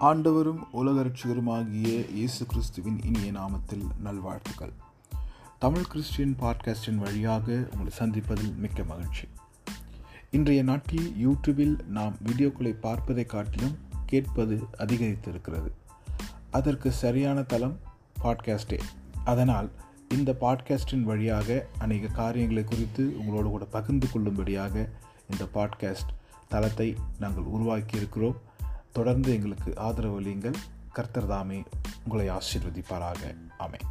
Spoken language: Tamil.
ஆண்டவரும் உலகரட்சிகருமாகிய இயேசு கிறிஸ்துவின் இனிய நாமத்தில் நல்வாழ்த்துக்கள். தமிழ் கிறிஸ்டியன் பாட்காஸ்டின் வழியாக உங்களை சந்திப்பதில் மிக்க மகிழ்ச்சி. இன்றைய நாட்டில் யூடியூபில் நாம் வீடியோக்களை பார்ப்பதை காட்டிலும் கேட்பது அதிகரித்திருக்கிறது. அதற்கு சரியான தளம் பாட்காஸ்டே. அதனால் இந்த பாட்காஸ்டின் வழியாக அநேக காரியங்களை குறித்து உங்களோடு கூட பகிர்ந்து கொள்ளும்படியாக இந்த பாட்காஸ்ட் தளத்தை நாங்கள் உருவாக்கியிருக்கிறோம். தொடர்ந்து எங்களுக்கு ஆதரவு அளியுங்கள். கர்த்தர் தாமே உங்களை ஆசீர்வதிப்பாராக. ஆமென்.